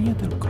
i nie tylko.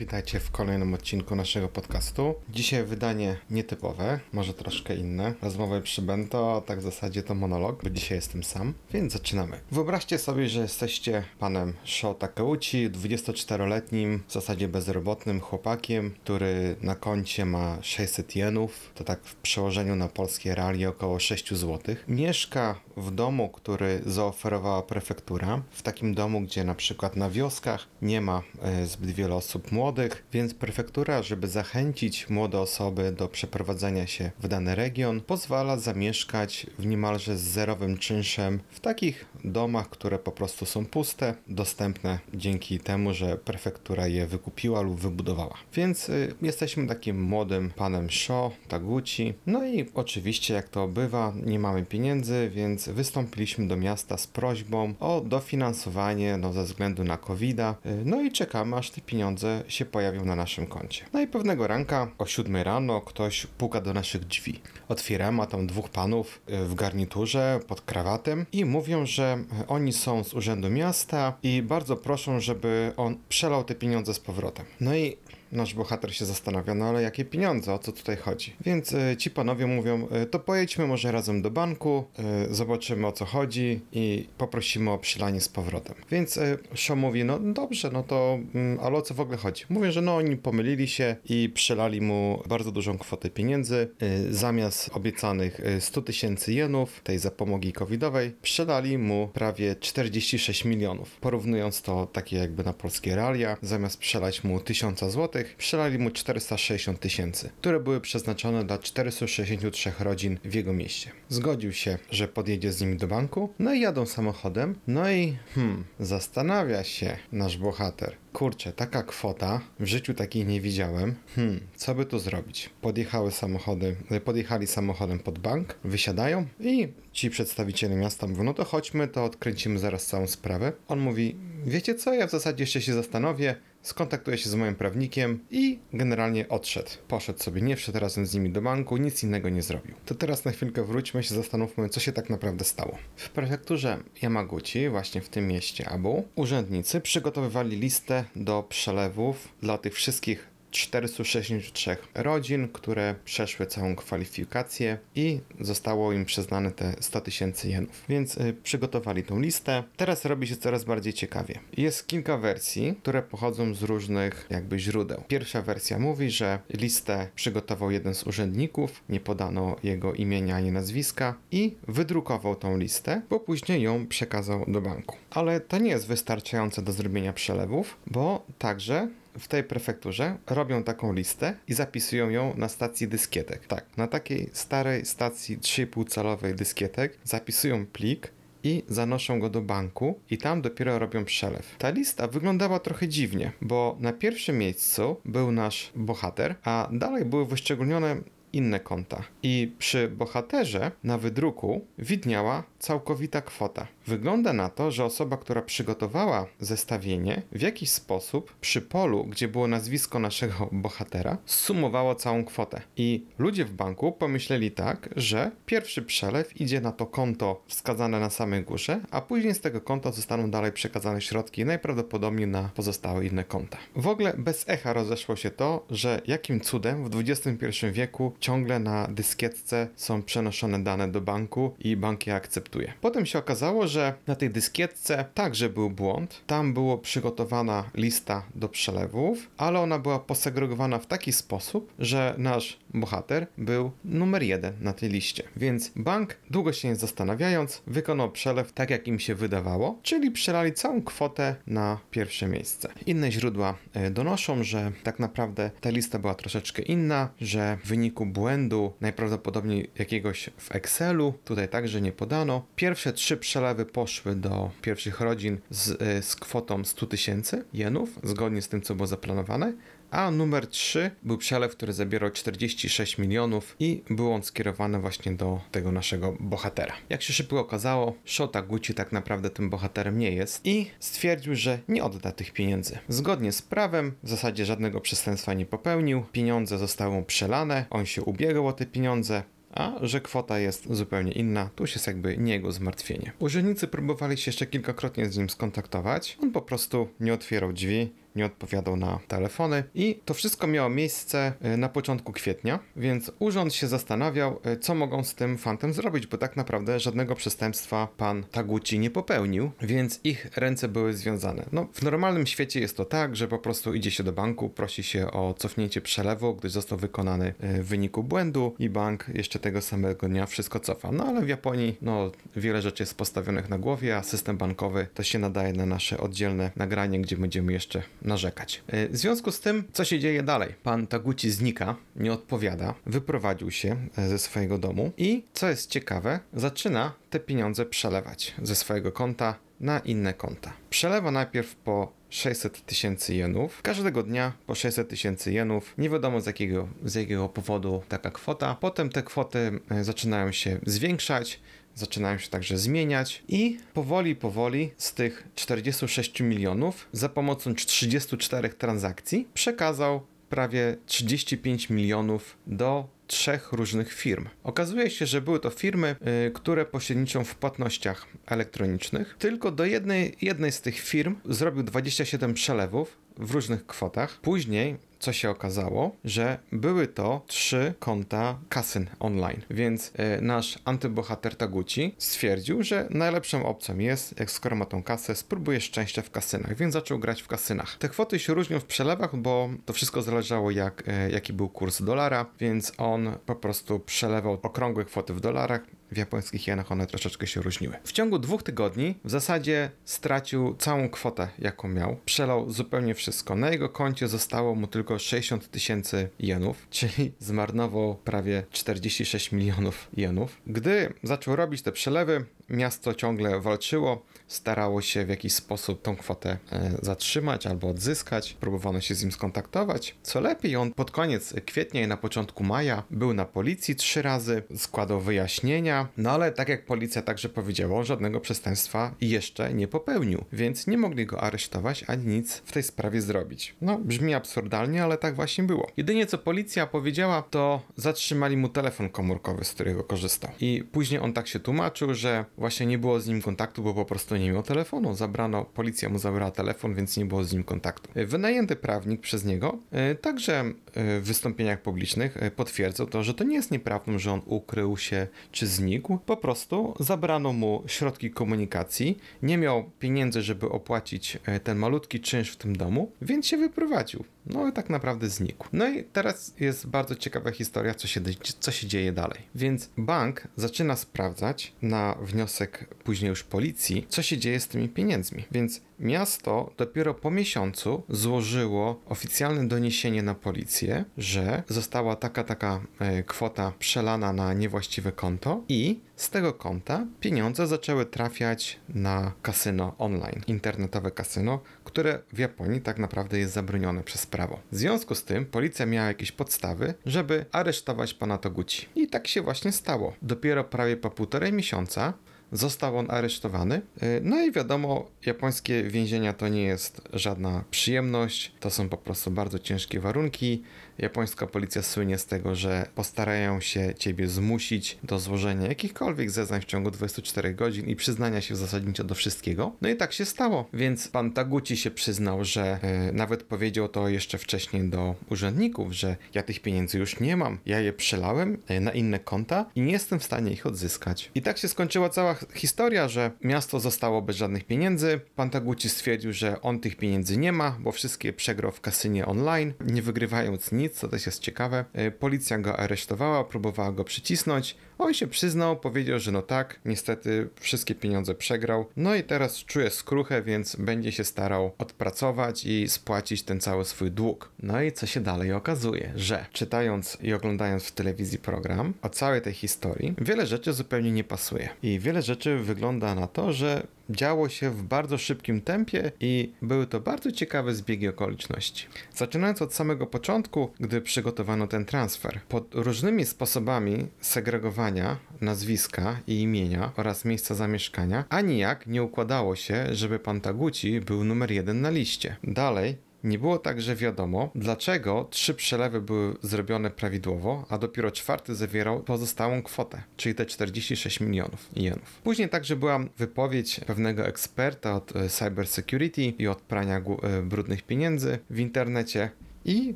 Witajcie w kolejnym odcinku naszego podcastu. Dzisiaj wydanie nietypowe, może troszkę inne. Rozmowy przy Bento, a tak w zasadzie to monolog, bo dzisiaj jestem sam, więc zaczynamy. Wyobraźcie sobie, że jesteście panem Sho Takeuchi, 24-letnim, w zasadzie bezrobotnym chłopakiem, który na koncie ma 600 jenów, to tak w przełożeniu na polskie realie około 6 zł. Mieszka w domu, który zaoferowała prefektura, w takim domu, gdzie na przykład na wioskach nie ma e, zbyt wiele osób młodych, więc prefektura, żeby zachęcić młode osoby do przeprowadzenia się w dany region, pozwala zamieszkać w niemalże z zerowym czynszem w takich domach, które po prostu są puste, dostępne dzięki temu, że prefektura je wykupiła lub wybudowała. Więc y, jesteśmy takim młodym panem Sho, Taguchi. No i oczywiście, jak to bywa, nie mamy pieniędzy, więc wystąpiliśmy do miasta z prośbą o dofinansowanie no, ze względu na covid -a. Y, No i czekamy, aż te pieniądze się pojawią na naszym koncie. No i pewnego ranka o 7 rano ktoś puka do naszych drzwi. Otwieram, a tam dwóch panów y, w garniturze pod krawatem i mówią, że oni są z urzędu miasta i bardzo proszą, żeby on przelał te pieniądze z powrotem. No i nasz bohater się zastanawia, no ale jakie pieniądze, o co tutaj chodzi? Więc y, ci panowie mówią, y, to pojedźmy może razem do banku, y, zobaczymy o co chodzi i poprosimy o przelanie z powrotem. Więc y, Sho mówi, no dobrze, no to, mm, ale o co w ogóle chodzi? Mówię, że no oni pomylili się i przelali mu bardzo dużą kwotę pieniędzy. Y, zamiast obiecanych y, 100 tysięcy jenów, tej zapomogi covidowej, przelali mu prawie 46 milionów. Porównując to takie jakby na polskie realia, zamiast przelać mu 1000 zł, przelali mu 460 tysięcy, które były przeznaczone dla 463 rodzin w jego mieście. Zgodził się, że podjedzie z nimi do banku, no i jadą samochodem, no i hmm, zastanawia się nasz bohater. Kurczę, taka kwota, w życiu takiej nie widziałem. Hmm, co by tu zrobić? Podjechały samochody, podjechali samochodem pod bank, wysiadają i ci przedstawiciele miasta mówią, no to chodźmy, to odkręcimy zaraz całą sprawę. On mówi, wiecie co, ja w zasadzie jeszcze się zastanowię, skontaktuję się z moim prawnikiem i generalnie odszedł. Poszedł sobie, nie wszedł razem z nimi do banku, nic innego nie zrobił. To teraz na chwilkę wróćmy się, zastanówmy, co się tak naprawdę stało. W prefekturze Yamaguchi, właśnie w tym mieście Abu, urzędnicy przygotowywali listę do przelewów dla tych wszystkich 463 rodzin, które przeszły całą kwalifikację i zostało im przyznane te 100 tysięcy jenów. Więc y, przygotowali tą listę. Teraz robi się coraz bardziej ciekawie. Jest kilka wersji, które pochodzą z różnych jakby źródeł. Pierwsza wersja mówi, że listę przygotował jeden z urzędników, nie podano jego imienia ani nazwiska i wydrukował tą listę, bo później ją przekazał do banku. Ale to nie jest wystarczające do zrobienia przelewów, bo także w tej prefekturze robią taką listę i zapisują ją na stacji dyskietek. Tak, na takiej starej stacji 3,5 calowej dyskietek zapisują plik i zanoszą go do banku i tam dopiero robią przelew. Ta lista wyglądała trochę dziwnie, bo na pierwszym miejscu był nasz bohater, a dalej były wyszczególnione inne konta. I przy bohaterze na wydruku widniała całkowita kwota. Wygląda na to, że osoba, która przygotowała zestawienie, w jakiś sposób przy polu, gdzie było nazwisko naszego bohatera, sumowała całą kwotę. I ludzie w banku pomyśleli tak, że pierwszy przelew idzie na to konto wskazane na samej górze, a później z tego konta zostaną dalej przekazane środki najprawdopodobniej na pozostałe inne konta. W ogóle bez echa rozeszło się to, że jakim cudem w XXI wieku ciągle na dyskietce są przenoszone dane do banku i bank je akceptuje. Potem się okazało, że na tej dyskietce także był błąd. Tam była przygotowana lista do przelewów, ale ona była posegregowana w taki sposób, że nasz bohater był numer jeden na tej liście. Więc bank, długo się nie zastanawiając, wykonał przelew tak, jak im się wydawało, czyli przelali całą kwotę na pierwsze miejsce. Inne źródła e, donoszą, że tak naprawdę ta lista była troszeczkę inna, że w wyniku błędu, najprawdopodobniej jakiegoś w Excelu, tutaj także nie podano. Pierwsze trzy przelewy poszły do pierwszych rodzin z, y, z kwotą 100 tysięcy jenów, zgodnie z tym, co było zaplanowane. A numer 3 był przelew, który zabierał 46 milionów i był on skierowany właśnie do tego naszego bohatera. Jak się szybko okazało, Shota Gucci tak naprawdę tym bohaterem nie jest i stwierdził, że nie odda tych pieniędzy. Zgodnie z prawem, w zasadzie żadnego przestępstwa nie popełnił, pieniądze zostały mu przelane, on się ubiegał o te pieniądze, a że kwota jest zupełnie inna, już jest jakby nie jego zmartwienie. Urzędnicy próbowali się jeszcze kilkakrotnie z nim skontaktować, on po prostu nie otwierał drzwi nie odpowiadał na telefony i to wszystko miało miejsce e, na początku kwietnia, więc urząd się zastanawiał, e, co mogą z tym fantem zrobić, bo tak naprawdę żadnego przestępstwa pan Taguchi nie popełnił, więc ich ręce były związane. No, w normalnym świecie jest to tak, że po prostu idzie się do banku, prosi się o cofnięcie przelewu, gdyż został wykonany e, w wyniku błędu i bank jeszcze tego samego dnia wszystko cofa. No ale w Japonii, no, wiele rzeczy jest postawionych na głowie, a system bankowy to się nadaje na nasze oddzielne nagranie, gdzie będziemy jeszcze narzekać. E, w związku z tym, co się dzieje dalej? Pan Taguchi znika, nie odpowiada, wyprowadził się e, ze swojego domu i, co jest ciekawe, zaczyna te pieniądze przelewać ze swojego konta na inne konta. Przelewa najpierw po 600 tysięcy jenów. Każdego dnia po 600 tysięcy jenów. Nie wiadomo z jakiego, z jakiego powodu taka kwota. Potem te kwoty e, zaczynają się zwiększać zaczynają się także zmieniać i powoli, powoli z tych 46 milionów za pomocą 34 transakcji przekazał prawie 35 milionów do trzech różnych firm. Okazuje się, że były to firmy, y, które pośredniczą w płatnościach elektronicznych. Tylko do jednej, jednej z tych firm zrobił 27 przelewów w różnych kwotach. Później co się okazało, że były to trzy konta kasyn online, więc e, nasz antybohater Taguchi stwierdził, że najlepszą opcją jest, jak skoro ma tą kasę, spróbuje szczęścia w kasynach, więc zaczął grać w kasynach. Te kwoty się różnią w przelewach, bo to wszystko zależało jak, e, jaki był kurs dolara, więc on po prostu przelewał okrągłe kwoty w dolarach, w japońskich jenach one troszeczkę się różniły. W ciągu dwóch tygodni w zasadzie stracił całą kwotę, jaką miał. Przelał zupełnie wszystko. Na jego koncie zostało mu tylko 60 tysięcy jenów, czyli zmarnował prawie 46 milionów jenów. Gdy zaczął robić te przelewy, miasto ciągle walczyło, starało się w jakiś sposób tą kwotę e, zatrzymać albo odzyskać. Próbowano się z nim skontaktować. Co lepiej, on pod koniec kwietnia i na początku maja był na policji trzy razy, składał wyjaśnienia, no ale tak jak policja także powiedziała, żadnego przestępstwa jeszcze nie popełnił, więc nie mogli go aresztować ani nic w tej sprawie zrobić. No, brzmi absurdalnie, ale tak właśnie było. Jedynie co policja powiedziała, to zatrzymali mu telefon komórkowy, z którego korzystał. I później on tak się tłumaczył, że właśnie nie było z nim kontaktu, bo po prostu nie miał telefonu. Zabrano, policja mu zabrała telefon, więc nie było z nim kontaktu. Wynajęty prawnik przez niego e, także e, w wystąpieniach publicznych e, potwierdzał to, że to nie jest nieprawdą, że on ukrył się czy znikł. Po prostu zabrano mu środki komunikacji, nie miał pieniędzy, żeby opłacić ten malutki czynsz w tym domu, więc się wyprowadził. No tak naprawdę znikł. No i teraz jest bardzo ciekawa historia, co się, co się dzieje dalej. Więc bank zaczyna sprawdzać na wniosek później już policji, co się dzieje z tymi pieniędzmi. Więc miasto dopiero po miesiącu złożyło oficjalne doniesienie na policję, że została taka taka e, kwota przelana na niewłaściwe konto i z tego konta pieniądze zaczęły trafiać na kasyno online, internetowe kasyno, które w Japonii tak naprawdę jest zabronione przez prawo. W związku z tym policja miała jakieś podstawy, żeby aresztować pana Toguchi. I tak się właśnie stało. Dopiero prawie po półtorej miesiąca Został on aresztowany. Y, no i wiadomo, japońskie więzienia to nie jest żadna przyjemność, to są po prostu bardzo ciężkie warunki. Japońska policja słynie z tego, że postarają się ciebie zmusić do złożenia jakichkolwiek zeznań w ciągu 24 godzin i przyznania się zasadniczo do wszystkiego. No i tak się stało. Więc pan Taguchi się przyznał, że e, nawet powiedział to jeszcze wcześniej do urzędników, że ja tych pieniędzy już nie mam. Ja je przelałem e, na inne konta i nie jestem w stanie ich odzyskać. I tak się skończyła cała historia, że miasto zostało bez żadnych pieniędzy. Pan Taguchi stwierdził, że on tych pieniędzy nie ma, bo wszystkie przegrał w kasynie online, nie wygrywając nic, co też jest ciekawe. E, policja go aresztowała, próbowała go przycisnąć. On się przyznał, powiedział, że no tak, niestety wszystkie pieniądze przegrał. No i teraz czuje skruchę, więc będzie się starał odpracować i spłacić ten cały swój dług. No i co się dalej okazuje, że czytając i oglądając w telewizji program o całej tej historii, wiele rzeczy zupełnie nie pasuje. I wiele rzeczy wygląda na to, że działo się w bardzo szybkim tempie i były to bardzo ciekawe zbiegi okoliczności. Zaczynając od samego początku, gdy przygotowano ten transfer, pod różnymi sposobami segregowania nazwiska i imienia oraz miejsca zamieszkania, ani jak nie układało się, żeby pan Taguchi był numer jeden na liście. Dalej, nie było także wiadomo, dlaczego trzy przelewy były zrobione prawidłowo, a dopiero czwarty zawierał pozostałą kwotę, czyli te 46 milionów jenów. Później także była wypowiedź pewnego eksperta od e, cyber security i od prania e, brudnych pieniędzy w internecie, i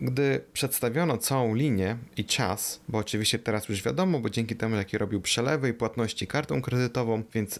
gdy przedstawiono całą linię i czas, bo oczywiście teraz już wiadomo, bo dzięki temu, jakie robił przelewy i płatności kartą kredytową, więc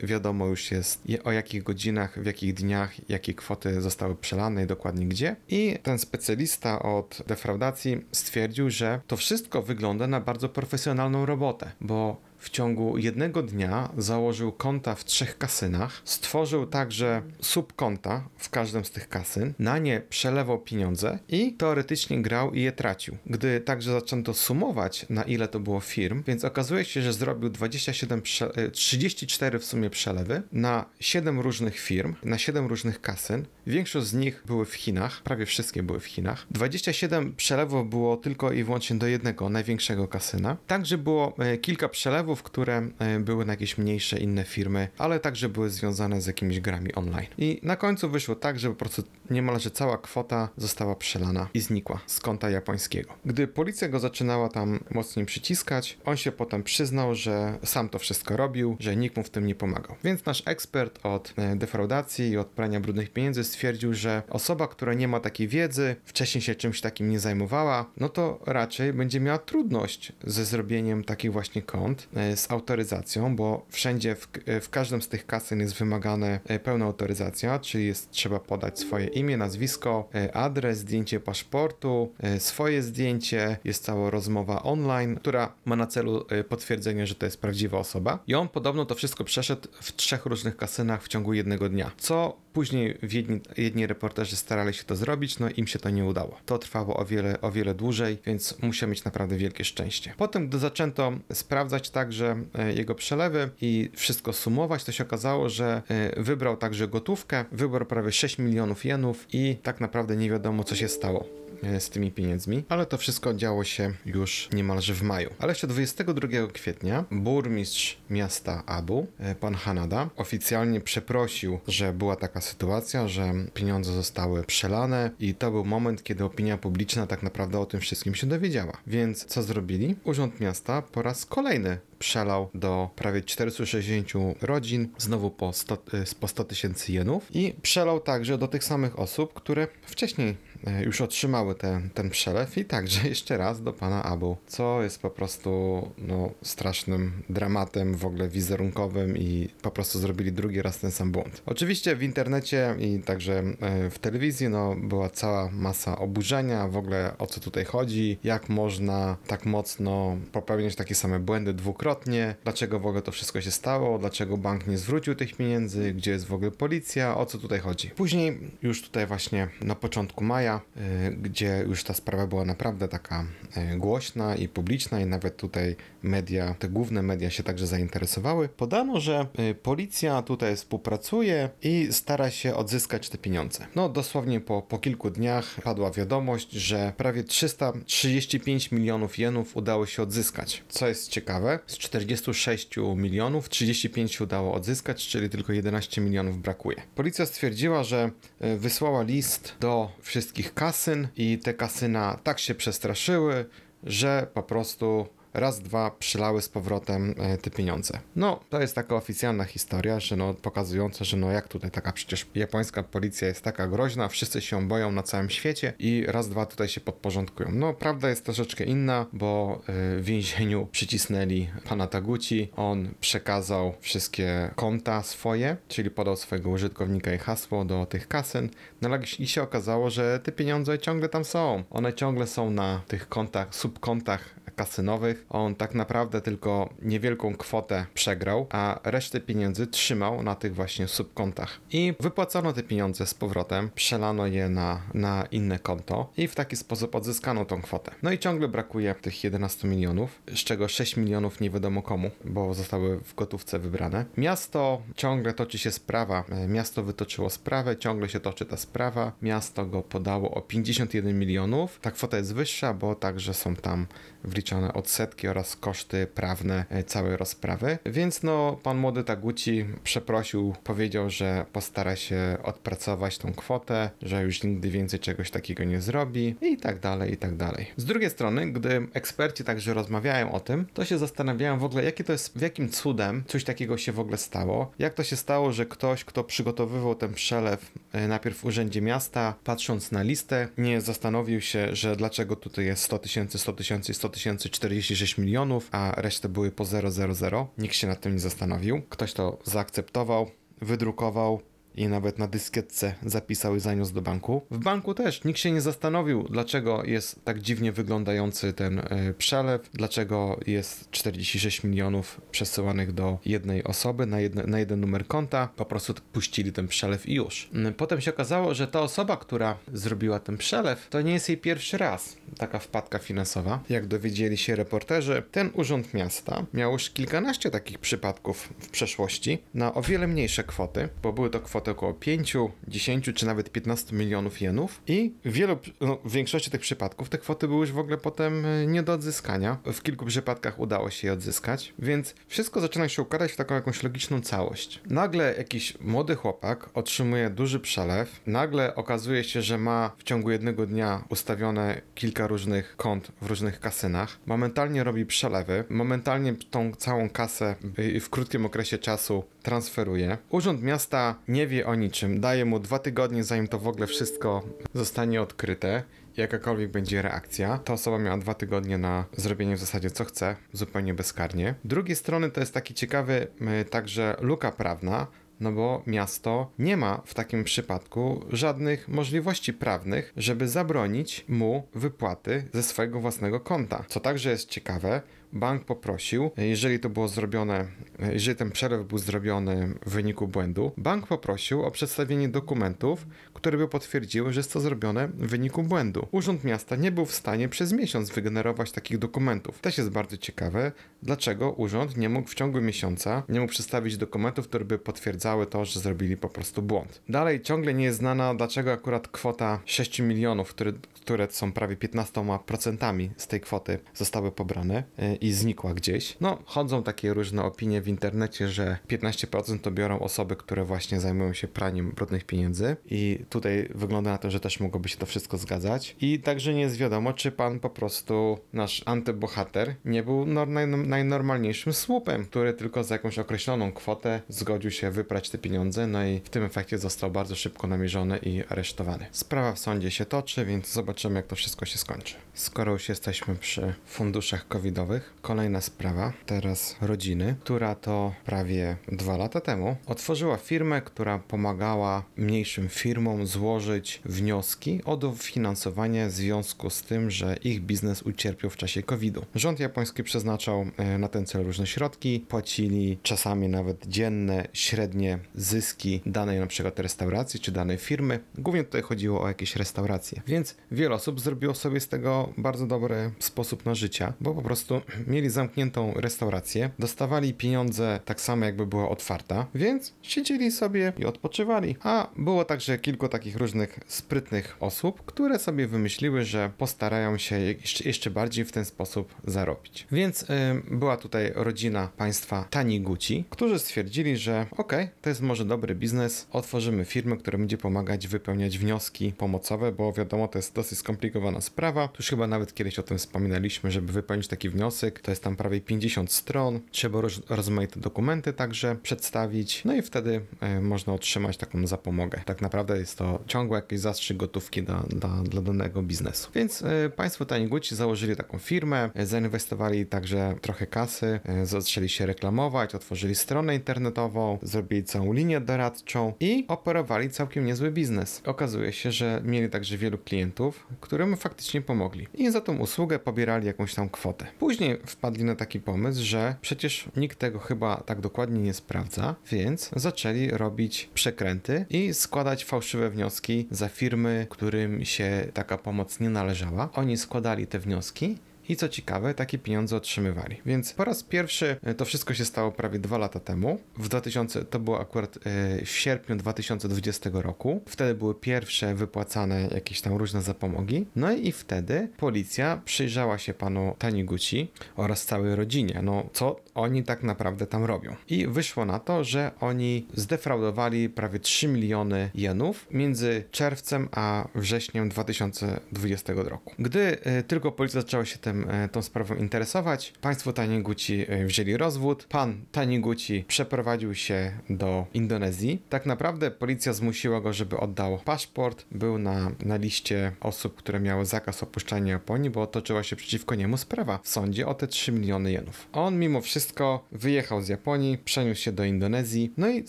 yy, wiadomo już jest je- o jakich godzinach, w jakich dniach, jakie kwoty zostały przelane i dokładnie gdzie. I ten specjalista od defraudacji stwierdził, że to wszystko wygląda na bardzo profesjonalną robotę, bo w ciągu jednego dnia założył konta w trzech kasynach, stworzył także subkonta w każdym z tych kasyn, na nie przelewał pieniądze i teoretycznie grał i je tracił. Gdy także zaczęto sumować, na ile to było firm, więc okazuje się, że zrobił 27, prze- e, 34 w sumie przelewy na 7 różnych firm, na 7 różnych kasyn. Większość z nich były w Chinach, prawie wszystkie były w Chinach. 27 przelewów było tylko i wyłącznie do jednego, największego kasyna. Także było e, kilka przelewów, które e, były na jakieś mniejsze inne firmy, ale także były związane z jakimiś grami online. I na końcu wyszło tak, że po prostu niemalże cała kwota została przelana i znikła z konta japońskiego. Gdy policja go zaczynała tam mocniej przyciskać, on się potem przyznał, że sam to wszystko robił, że nikt mu w tym nie pomagał. Więc nasz ekspert od e, defraudacji i od prania brudnych pieniędzy stwierdził, że osoba, która nie ma takiej wiedzy, wcześniej się czymś takim nie zajmowała, no to raczej będzie miała trudność ze zrobieniem takich właśnie kont e, z autoryzacją, bo wszędzie w, e, w każdym z tych kasyn jest wymagane e, pełna autoryzacja, czyli jest trzeba podać swoje imię, nazwisko, adres, zdjęcie paszportu, swoje zdjęcie, jest cała rozmowa online, która ma na celu potwierdzenie, że to jest prawdziwa osoba. I on podobno to wszystko przeszedł w trzech różnych kasynach w ciągu jednego dnia, co później jedni, jedni reporterzy starali się to zrobić, no im się to nie udało. To trwało o wiele, o wiele dłużej, więc musiał mieć naprawdę wielkie szczęście. Potem, gdy zaczęto sprawdzać także e, jego przelewy i wszystko sumować, to się okazało, że e, wybrał także gotówkę, wybrał prawie 6 milionów jenów i tak naprawdę nie wiadomo, co się stało z tymi pieniędzmi, ale to wszystko działo się już niemalże w maju. Ale jeszcze 22 kwietnia burmistrz miasta Abu, e, pan Hanada, oficjalnie przeprosił, że była taka sytuacja, że pieniądze zostały przelane i to był moment, kiedy opinia publiczna tak naprawdę o tym wszystkim się dowiedziała. Więc co zrobili? Urząd Miasta po raz kolejny przelał do prawie 460 rodzin, znowu po 100 y, po 100 tysięcy jenów i przelał także do tych samych osób, które wcześniej e, już otrzymały ten, ten przelew i także jeszcze raz do pana Abu, co jest po prostu no, strasznym dramatem w ogóle wizerunkowym i po prostu zrobili drugi raz ten sam błąd. Oczywiście w internecie i także e, w telewizji no, była cała masa oburzenia w ogóle o co tutaj chodzi, jak można tak mocno popełniać takie same błędy dwukrotnie, dlaczego w ogóle to wszystko się stało, dlaczego bank nie zwrócił tych pieniędzy, gdzie jest w ogóle policja, o co tutaj chodzi. Później już tutaj właśnie na początku maja, y, gdzie już ta sprawa była naprawdę taka y, głośna i publiczna i nawet tutaj media, te główne media się także zainteresowały, podano, że y, policja tutaj współpracuje i stara się odzyskać te pieniądze. No dosłownie po, po kilku dniach padła wiadomość, że prawie 335 milionów jenów udało się odzyskać. Co jest ciekawe, z 46 milionów 35 się udało odzyskać, czyli tylko 11 milionów brakuje. Policja stwierdziła, że wysłała list do wszystkich kasyn i te kasyna tak się przestraszyły, że po prostu raz, dwa przylały z powrotem e, te pieniądze. No, to jest taka oficjalna historia, że no, pokazująca, że no jak tutaj taka przecież japońska policja jest taka groźna, wszyscy się boją na całym świecie i raz, dwa tutaj się podporządkują. No, prawda jest troszeczkę inna, bo e, w więzieniu przycisnęli pana Taguchi, on przekazał wszystkie konta swoje, czyli podał swojego użytkownika i hasło do tych kasyn, no ale i się okazało, że te pieniądze ciągle tam są. One ciągle są na tych kontach, subkontach kasynowych. On tak naprawdę tylko niewielką kwotę przegrał, a resztę pieniędzy trzymał na tych właśnie subkontach. I wypłacono te pieniądze z powrotem, przelano je na, na inne konto i w taki sposób odzyskano tą kwotę. No i ciągle brakuje tych 11 milionów, z czego 6 milionów nie wiadomo komu, bo zostały w gotówce wybrane. Miasto ciągle toczy się sprawa. E, Miasto wytoczyło sprawę, ciągle się toczy ta sprawa. Miasto go podało o 51 milionów. Ta kwota jest wyższa, bo także są tam wliczone odsetki oraz koszty prawne e, całej rozprawy. Więc no, pan młody Taguchi przeprosił, powiedział, że postara się odpracować tą kwotę, że już nigdy więcej czegoś takiego nie zrobi i tak dalej, i tak dalej. Z drugiej strony, gdy eksperci także rozmawiają o tym, to się zastanawiają w ogóle, jakie to jest, w jakim cudem coś takiego się w ogóle stało. Jak to się stało, że ktoś, kto przygotowywał ten przelew e, najpierw w urzędzie miasta, patrząc na listę, nie zastanowił się, że dlaczego tutaj jest 100 tysięcy, 100 tysięcy, 100 tysięcy, 46 milionów, a resztę były po 000. Nikt się nad tym nie zastanowił. Ktoś to zaakceptował, wydrukował, i nawet na dyskietce zapisał i zaniósł do banku. W banku też nikt się nie zastanowił, dlaczego jest tak dziwnie wyglądający ten y, przelew, dlaczego jest 46 milionów przesyłanych do jednej osoby na, jedne, na jeden numer konta. Po prostu puścili ten przelew i już. Potem się okazało, że ta osoba, która zrobiła ten przelew, to nie jest jej pierwszy raz taka wpadka finansowa. Jak dowiedzieli się reporterzy, ten urząd miasta miał już kilkanaście takich przypadków w przeszłości na o wiele mniejsze kwoty, bo były to kwoty około 5, 10 czy nawet 15 milionów jenów i wielu, no, w większości tych przypadków te kwoty były już w ogóle potem e, nie do odzyskania. W kilku przypadkach udało się je odzyskać, więc wszystko zaczyna się układać w taką jakąś logiczną całość. Nagle jakiś młody chłopak otrzymuje duży przelew, nagle okazuje się, że ma w ciągu jednego dnia ustawione kilka różnych kont w różnych kasynach, momentalnie robi przelewy, momentalnie tą całą kasę w krótkim okresie czasu transferuje. Urząd Miasta nie wie o niczym, daje mu dwa tygodnie, zanim to w ogóle wszystko zostanie odkryte jakakolwiek będzie reakcja. Ta osoba miała dwa tygodnie na zrobienie w zasadzie co chce, zupełnie bezkarnie. Z drugiej strony to jest taki ciekawy także luka prawna, no bo miasto nie ma w takim przypadku żadnych możliwości prawnych, żeby zabronić mu wypłaty ze swojego własnego konta. Co także jest ciekawe, bank poprosił, jeżeli to było zrobione, jeżeli ten przelew był zrobiony w wyniku błędu, bank poprosił o przedstawienie dokumentów, które by potwierdziły, że jest to zrobione w wyniku błędu. Urząd Miasta nie był w stanie przez miesiąc wygenerować takich dokumentów. Też jest bardzo ciekawe, dlaczego urząd nie mógł w ciągu miesiąca, nie mógł przedstawić dokumentów, które by potwierdzały to, że zrobili po prostu błąd. Dalej ciągle nie jest znana, dlaczego akurat kwota 6 milionów, które, które są prawie 15% z tej kwoty, zostały pobrane i znikła gdzieś. No, chodzą takie różne opinie w internecie, że 15% to biorą osoby, które właśnie zajmują się praniem brudnych pieniędzy i tutaj wygląda na to, że też mogłoby się to wszystko zgadzać. I także nie jest wiadomo, czy pan po prostu, nasz antybohater, nie był naj, najnormalniejszym słupem, który tylko za jakąś określoną kwotę zgodził się wyprać te pieniądze, no i w tym efekcie został bardzo szybko namierzony i aresztowany. Sprawa w sądzie się toczy, więc zobaczymy, jak to wszystko się skończy. Skoro już jesteśmy przy funduszach covidowych, kolejna sprawa, teraz rodziny, która to prawie dwa lata temu otworzyła firmę, która pomagała mniejszym firmom złożyć wnioski o dofinansowanie w związku z tym, że ich biznes ucierpiał w czasie COVID-u. Rząd japoński przeznaczał e, na ten cel różne środki, płacili czasami nawet dzienne, średnie zyski danej na przykład restauracji czy danej firmy. Głównie tutaj chodziło o jakieś restauracje. Więc wiele osób zrobiło sobie z tego bardzo dobry sposób na życie, bo po prostu mieli zamkniętą restaurację, dostawali pieniądze tak samo jakby była otwarta, więc siedzieli sobie i odpoczywali. A było także kilku takich różnych sprytnych osób, które sobie wymyśliły, że postarają się jeszcze, bardziej w ten sposób zarobić. Więc yy, była tutaj rodzina państwa Taniguchi, którzy stwierdzili, że ok, to jest może dobry biznes, otworzymy firmę, która będzie pomagać wypełniać wnioski pomocowe, bo wiadomo, to jest dosyć skomplikowana sprawa. Tu już chyba nawet kiedyś o tym wspominaliśmy, żeby wypełnić taki wniosek, to jest tam prawie 50 stron, trzeba roz, rozmaite dokumenty także przedstawić, no i wtedy y, można otrzymać taką zapomogę. Tak naprawdę jest to ciągły jakiś zastrzyk gotówki dla, dla, dla danego biznesu. Więc y, państwo Taniguchi założyli taką firmę, y, zainwestowali także trochę kasy, zaczęli się reklamować, otworzyli stronę internetową, zrobili całą linię doradczą i operowali całkiem niezły biznes. Okazuje się, że mieli także wielu klientów, którym faktycznie pomogli. I za tą usługę pobierali jakąś tam kwotę. Później wpadli na taki pomysł, że przecież nikt tego chyba tak dokładnie nie sprawdza, więc zaczęli robić przekręty i składać fałszywe wnioski za firmy, którym się taka pomoc nie należała. Oni składali te wnioski i co ciekawe, takie pieniądze otrzymywali. Więc po raz pierwszy e, to wszystko się stało prawie dwa lata temu. W 2000, to było akurat e, w sierpniu 2020 roku. Wtedy były pierwsze wypłacane jakieś tam różne zapomogi. No i wtedy policja przyjrzała się panu Taniguchi oraz całej rodzinie. No, co oni tak naprawdę tam robią? I wyszło na to, że oni zdefraudowali prawie 3 miliony jenów między czerwcem a wrześniem 2020 roku. Gdy e, tylko policja zaczęła się tym, e, tą sprawą interesować, państwo Taniguchi e, wzięli rozwód, pan Taniguchi przeprowadził się do Indonezji. Tak naprawdę policja zmusiła go, żeby oddał paszport, był na, na liście osób, które miały zakaz opuszczania Japonii, bo toczyła się przeciwko niemu sprawa w sądzie o te 3 miliony jenów. On mimo wszystko wyjechał z Japonii, przeniósł się do Indonezji, no i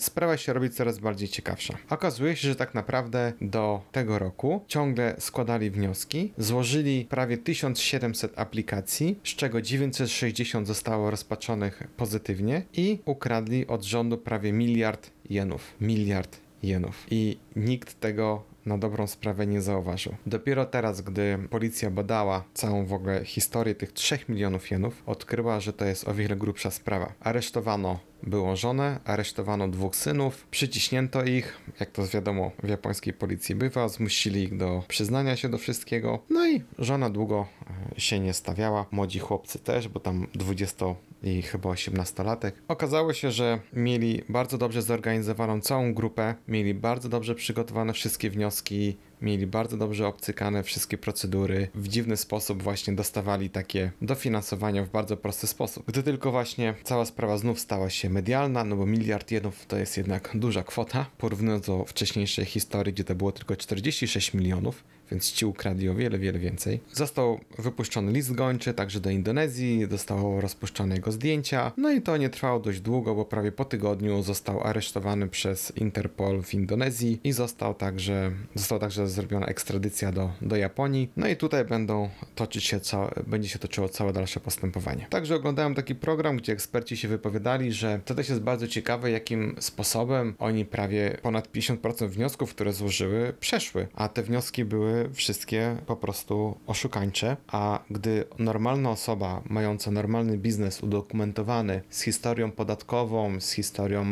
sprawa się robi coraz bardziej ciekawsza. Okazuje się, że tak naprawdę do tego roku ciągle składali wnioski, złożyli prawie 1700 aplikacji, z czego 960 zostało rozpatrzonych pozytywnie i ukradli od rządu prawie miliard jenów. Miliard jenów. I nikt tego na dobrą sprawę nie zauważył. Dopiero teraz, gdy policja badała całą w ogóle historię tych 3 milionów jenów, odkryła, że to jest o wiele grubsza sprawa. Aresztowano było żonę, aresztowano dwóch synów, przyciśnięto ich, jak to wiadomo w japońskiej policji bywa, zmusili ich do przyznania się do wszystkiego. No i żona długo e, się nie stawiała, młodzi chłopcy też, bo tam 20 i chyba 18-latek. Okazało się, że mieli bardzo dobrze zorganizowaną całą grupę, mieli bardzo dobrze przygotowane wszystkie wnioski, mieli bardzo dobrze obcykane wszystkie procedury, w dziwny sposób właśnie dostawali takie dofinansowania w bardzo prosty sposób. Gdy tylko właśnie cała sprawa znów stała się medialna, no bo miliard jenów to jest jednak duża kwota, porównując do wcześniejszej historii, gdzie to było tylko 46 milionów, więc ci ukradli o wiele, wiele więcej. Został wypuszczony list gończy także do Indonezji, zostało rozpuszczone jego zdjęcia, no i to nie trwało dość długo, bo prawie po tygodniu został aresztowany przez Interpol w Indonezji i został także, została także zrobiona ekstradycja do, do Japonii. No i tutaj będą toczyć się całe, będzie się toczyło całe dalsze postępowanie. Także oglądałem taki program, gdzie eksperci się wypowiadali, że to też jest bardzo ciekawe, jakim sposobem oni prawie ponad 50% wniosków, które złożyły, przeszły, a te wnioski były wszystkie po prostu oszukańcze, a gdy normalna osoba mająca normalny biznes udokumentowany z historią podatkową, z historią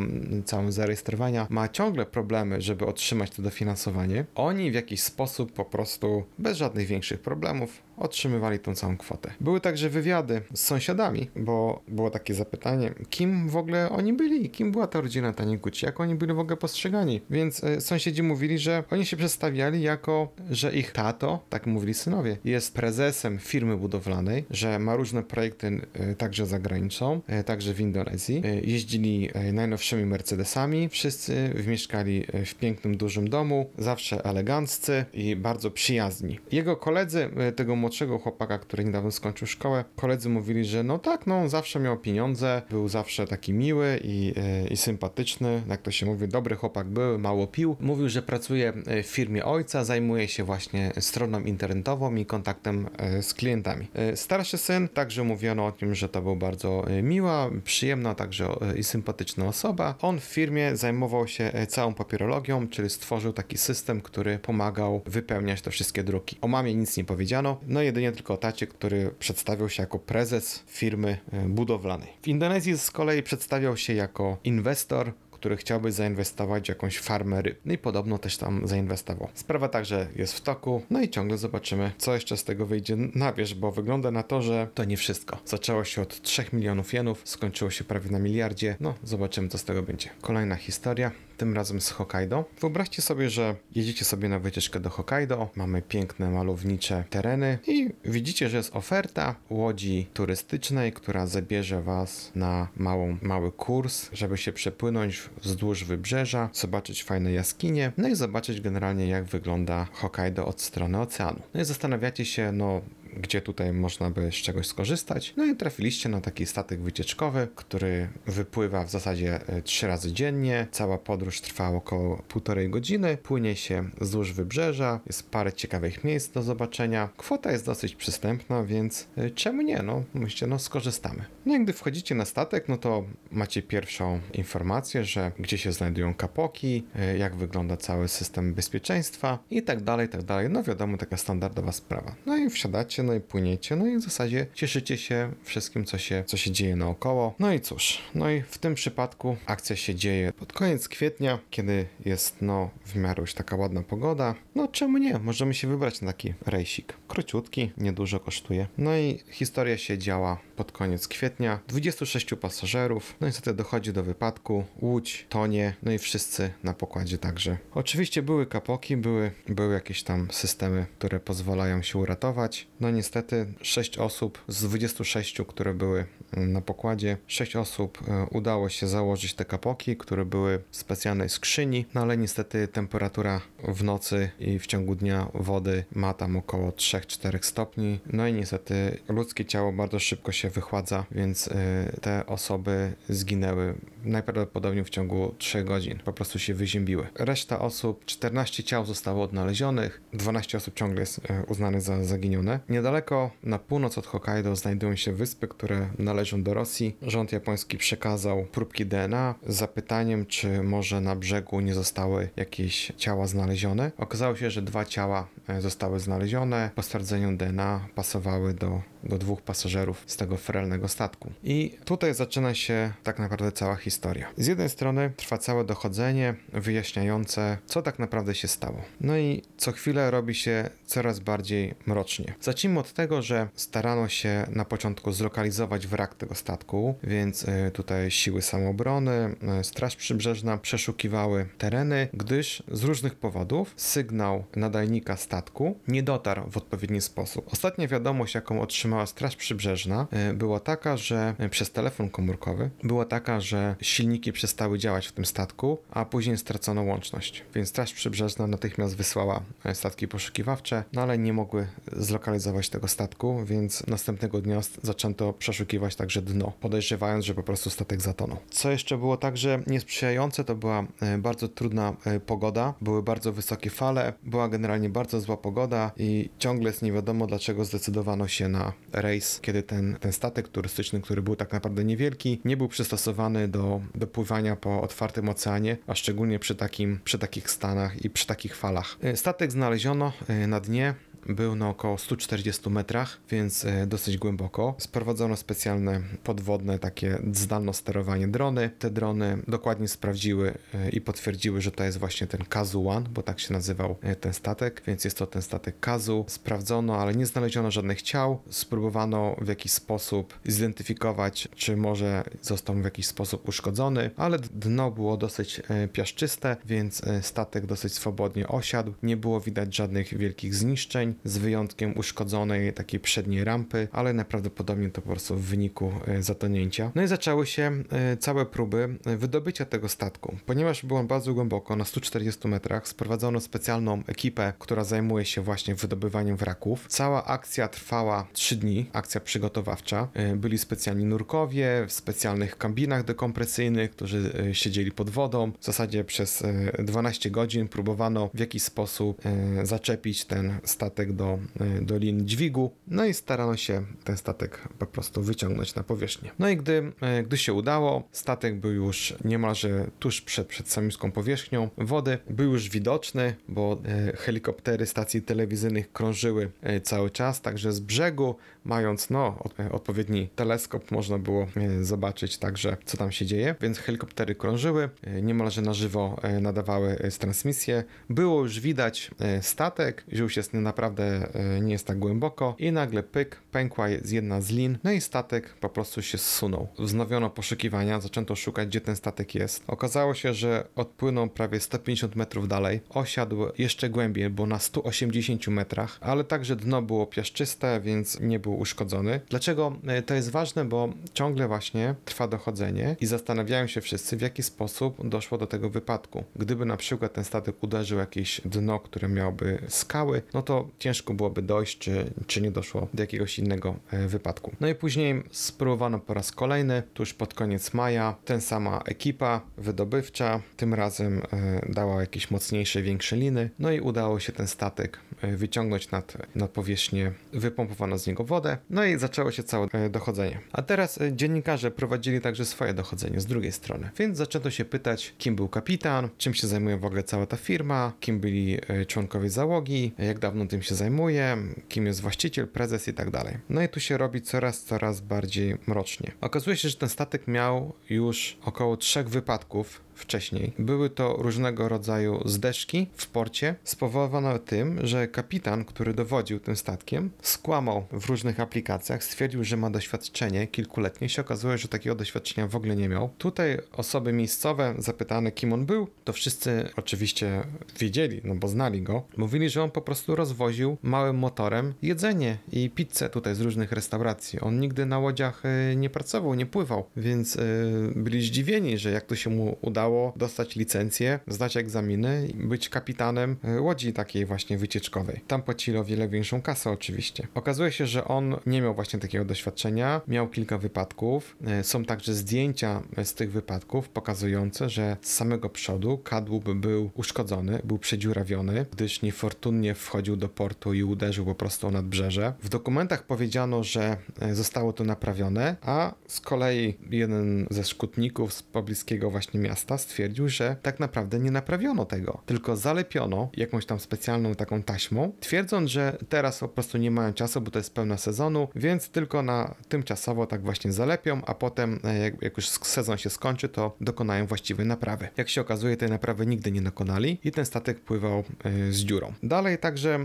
całym zarejestrowania, ma ciągle problemy, żeby otrzymać to dofinansowanie, oni w jakiś sposób po prostu bez żadnych większych problemów otrzymywali tą całą kwotę. Były także wywiady z sąsiadami, bo było takie zapytanie, kim w ogóle oni byli, kim była ta rodzina Taniguchi, jak oni byli w ogóle postrzegani. Więc y, sąsiedzi mówili, że oni się przedstawiali jako, że ich tato, tak mówili synowie, jest prezesem firmy budowlanej, że ma różne projekty y, także za granicą, y, także w Indonezji. Jeździli najnowszymi Mercedesami, wszyscy mieszkali w pięknym, dużym domu, zawsze eleganccy i bardzo przyjazni. Jego koledzy tego młodszego chłopaka, który niedawno skończył szkołę, koledzy mówili, że no tak, no on zawsze miał pieniądze, był zawsze taki miły i, e, i sympatyczny, jak to się mówi, dobry chłopak był, mało pił. Mówił, że pracuje e, w firmie ojca, zajmuje się właśnie stroną internetową i kontaktem e, z klientami. Starszy syn także mówiono o tym, że to był bardzo miła, przyjemna, także i sympatyczna osoba. On w firmie zajmował się całą papierologią, czyli stworzył taki system, który pomagał wypełniać te wszystkie druki. O mamie nic nie powiedziano, no jedynie tylko o tacie, który przedstawiał się jako prezes firmy e, budowlanej. W Indonezji z kolei przedstawiał się jako inwestor, który chciałby zainwestować w jakąś farmę ryb. No i podobno też tam zainwestował. Sprawa także jest w toku, no i ciągle zobaczymy, co jeszcze z tego wyjdzie na wierzch, bo wygląda na to, że to nie wszystko. Zaczęło się od 3 milionów jenów, skończyło się prawie na miliardzie. No, zobaczymy, co z tego będzie. Kolejna historia tym razem z Hokkaido. Wyobraźcie sobie, że jedziecie sobie na wycieczkę do Hokkaido, mamy piękne, malownicze tereny i widzicie, że jest oferta łodzi turystycznej, która zabierze Was na małą, mały kurs, żeby się przepłynąć wzdłuż wybrzeża, zobaczyć fajne jaskinie, no i zobaczyć generalnie jak wygląda Hokkaido od strony oceanu. No i zastanawiacie się, no gdzie tutaj można by z czegoś skorzystać. No i trafiliście na taki statek wycieczkowy, który wypływa w zasadzie e, trzy razy dziennie. Cała podróż trwa około półtorej godziny. Płynie się wzdłuż wybrzeża, jest parę ciekawych miejsc do zobaczenia. Kwota jest dosyć przystępna, więc e, czemu nie? No, myślcie, no skorzystamy. No i gdy wchodzicie na statek, no to macie pierwszą informację, że gdzie się znajdują kapoki, e, jak wygląda cały system bezpieczeństwa i tak dalej, tak dalej. No wiadomo, taka standardowa sprawa. No i wsiadacie no i płyniecie, no i w zasadzie cieszycie się wszystkim, co się, co się dzieje naokoło. No i cóż, no i w tym przypadku akcja się dzieje pod koniec kwietnia, kiedy jest no w miarę już taka ładna pogoda. No czemu nie? Możemy się wybrać na taki rejsik. Króciutki, niedużo kosztuje. No i historia się działa pod koniec kwietnia. 26 pasażerów, no niestety dochodzi do wypadku, łódź tonie, no i wszyscy na pokładzie także. Oczywiście były kapoki, były, były jakieś tam systemy, które pozwalają się uratować. No niestety 6 osób z 26, które były mm, na pokładzie, 6 osób e, udało się założyć te kapoki, które były w specjalnej skrzyni, no ale niestety temperatura w nocy i w ciągu dnia wody ma tam około 3-4 stopni, no i niestety ludzkie ciało bardzo szybko się wychładza, więc y, te osoby zginęły najprawdopodobniej w ciągu 3 godzin. Po prostu się wyziębiły. Reszta osób, 14 ciał zostało odnalezionych, 12 osób ciągle jest y, uznanych za zaginione. Niedaleko na północ od Hokkaido znajdują się wyspy, które należą do Rosji. Rząd japoński przekazał próbki DNA z zapytaniem, czy może na brzegu nie zostały jakieś ciała znalezione. Okazało się, że dwa ciała y, zostały znalezione. Po stwierdzeniu DNA pasowały do, do dwóch pasażerów z tego feralnego statku. I tutaj zaczyna się tak naprawdę cała historia. Z jednej strony trwa całe dochodzenie wyjaśniające, co tak naprawdę się stało. No i co chwilę robi się coraz bardziej mrocznie. Zacznijmy od tego, że starano się na początku zlokalizować wrak tego statku, więc y, tutaj siły samoobrony, y, Straż Przybrzeżna przeszukiwały tereny, gdyż z różnych powodów sygnał nadajnika statku nie dotarł w odpowiedni sposób. Ostatnia wiadomość, jaką otrzymała Straż Przybrzeżna, y, była taka, że przez telefon komórkowy była taka, że silniki przestały działać w tym statku, a później stracono łączność. Więc Straż Przybrzeżna natychmiast wysłała e, statki poszukiwawcze, no ale nie mogły zlokalizować tego statku, więc następnego dnia zaczęto przeszukiwać także dno, podejrzewając, że po prostu statek zatonął. Co jeszcze było także niesprzyjające, to była e, bardzo trudna e, pogoda, były bardzo wysokie fale, była generalnie bardzo zła pogoda i ciągle jest nie wiadomo, dlaczego zdecydowano się na rejs, kiedy ten, ten statek turystyczny, który był tak naprawdę niewielki, nie był przystosowany do, do pływania po otwartym oceanie, a szczególnie przy, takim, przy takich stanach i przy takich falach. Statek znaleziono na dnie był na około 140 metrach, więc e, dosyć głęboko. Sprowadzono specjalne podwodne takie zdalno sterowanie drony. Te drony dokładnie sprawdziły e, i potwierdziły, że to jest właśnie ten Kazu One, bo tak się nazywał e, ten statek, więc jest to ten statek Kazu. Sprawdzono, ale nie znaleziono żadnych ciał. Spróbowano w jakiś sposób zidentyfikować, czy może został w jakiś sposób uszkodzony, ale dno było dosyć piaszczyste, więc statek dosyć swobodnie osiadł. Nie było widać żadnych wielkich zniszczeń z wyjątkiem uszkodzonej takiej przedniej rampy, ale najprawdopodobniej to po prostu w wyniku e, zatonięcia. No i zaczęły się e, całe próby e, wydobycia tego statku. Ponieważ było on bardzo głęboko, na 140 metrach, sprowadzono specjalną ekipę, która zajmuje się właśnie wydobywaniem wraków. Cała akcja trwała 3 dni, akcja przygotowawcza. Byli specjalni nurkowie w specjalnych kabinach dekompresyjnych, którzy siedzieli pod wodą. W zasadzie przez 12 godzin próbowano w jakiś sposób zaczepić ten statek statek do, e, do lin dźwigu, no i starano się ten statek po prostu wyciągnąć na powierzchnię. No i gdy, e, gdy się udało, statek był już niemalże tuż przed, przed powierzchnią wody, był już widoczny, bo e, helikoptery stacji telewizyjnych krążyły cały czas, także z brzegu, mając no, odpowiedni teleskop, można było zobaczyć także, co tam się dzieje, więc helikoptery krążyły, niemalże na żywo nadawały transmisję. Było już widać statek, już jest naprawdę e, nie jest tak głęboko i nagle pyk, pękła jest jedna z lin, no i statek po prostu się zsunął. Wznowiono poszukiwania, zaczęto szukać, gdzie ten statek jest. Okazało się, że odpłynął prawie 150 metrów dalej, osiadł jeszcze głębiej, bo na 180 metrach, ale także dno było piaszczyste, więc nie był uszkodzony. Dlaczego e, to jest ważne? Bo ciągle właśnie trwa dochodzenie i zastanawiają się wszyscy, w jaki sposób doszło do tego wypadku. Gdyby na przykład ten statek uderzył jakieś dno, które miałoby skały, no to ciężko byłoby dojść, czy, czy nie doszło do jakiegoś innego e, wypadku. No i później spróbowano po raz kolejny, tuż pod koniec maja, ten sama ekipa wydobywcza, tym razem e, dała jakieś mocniejsze, większe liny, no i udało się ten statek wyciągnąć nad, nad powierzchnię, wypompowano z niego wodę, no i zaczęło się całe dochodzenie. A teraz dziennikarze prowadzili także swoje dochodzenie z drugiej strony, więc zaczęto się pytać, kim był kapitan, czym się zajmuje w ogóle cała ta firma, kim byli członkowie załogi, jak dawno tym się zajmuje, kim jest właściciel, prezes i tak dalej. No i tu się robi coraz, coraz bardziej mrocznie. Okazuje się, że ten statek miał już około trzech wypadków wcześniej. Były to różnego rodzaju zdeszki w porcie, spowodowane tym, że kapitan, który dowodził tym statkiem, skłamał w różnych aplikacjach, stwierdził, że ma doświadczenie kilkuletnie. Się okazuje, że takiego doświadczenia w ogóle nie miał. Tutaj osoby miejscowe, zapytane kim on był, to wszyscy oczywiście wiedzieli, no bo znali go. Mówili, że on po prostu rozwoził małym motorem jedzenie i pizzę tutaj z różnych restauracji. On nigdy na łodziach y, nie pracował, nie pływał, więc y, byli zdziwieni, że jak to się mu udało udało dostać licencję, zdać egzaminy i być kapitanem e, łodzi takiej właśnie wycieczkowej. Tam płacili o wiele większą kasę oczywiście. Okazuje się, że on nie miał właśnie takiego doświadczenia, miał kilka wypadków. E, są także zdjęcia z tych wypadków pokazujące, że z samego przodu kadłub był uszkodzony, był przedziurawiony, gdyż niefortunnie wchodził do portu i uderzył po prostu o nadbrzeże. W dokumentach powiedziano, że e, zostało to naprawione, a z kolei jeden ze szkutników z pobliskiego właśnie miasta stwierdził, że tak naprawdę nie naprawiono tego, tylko zalepiono jakąś tam specjalną taką taśmą, twierdząc, że teraz po prostu nie mają czasu, bo to jest pełna sezonu, więc tylko na tymczasowo tak właśnie zalepią, a potem e, jak, jak już sezon się skończy, to dokonają właściwej naprawy. Jak się okazuje, tej naprawy nigdy nie dokonali i ten statek pływał y, z dziurą. Dalej także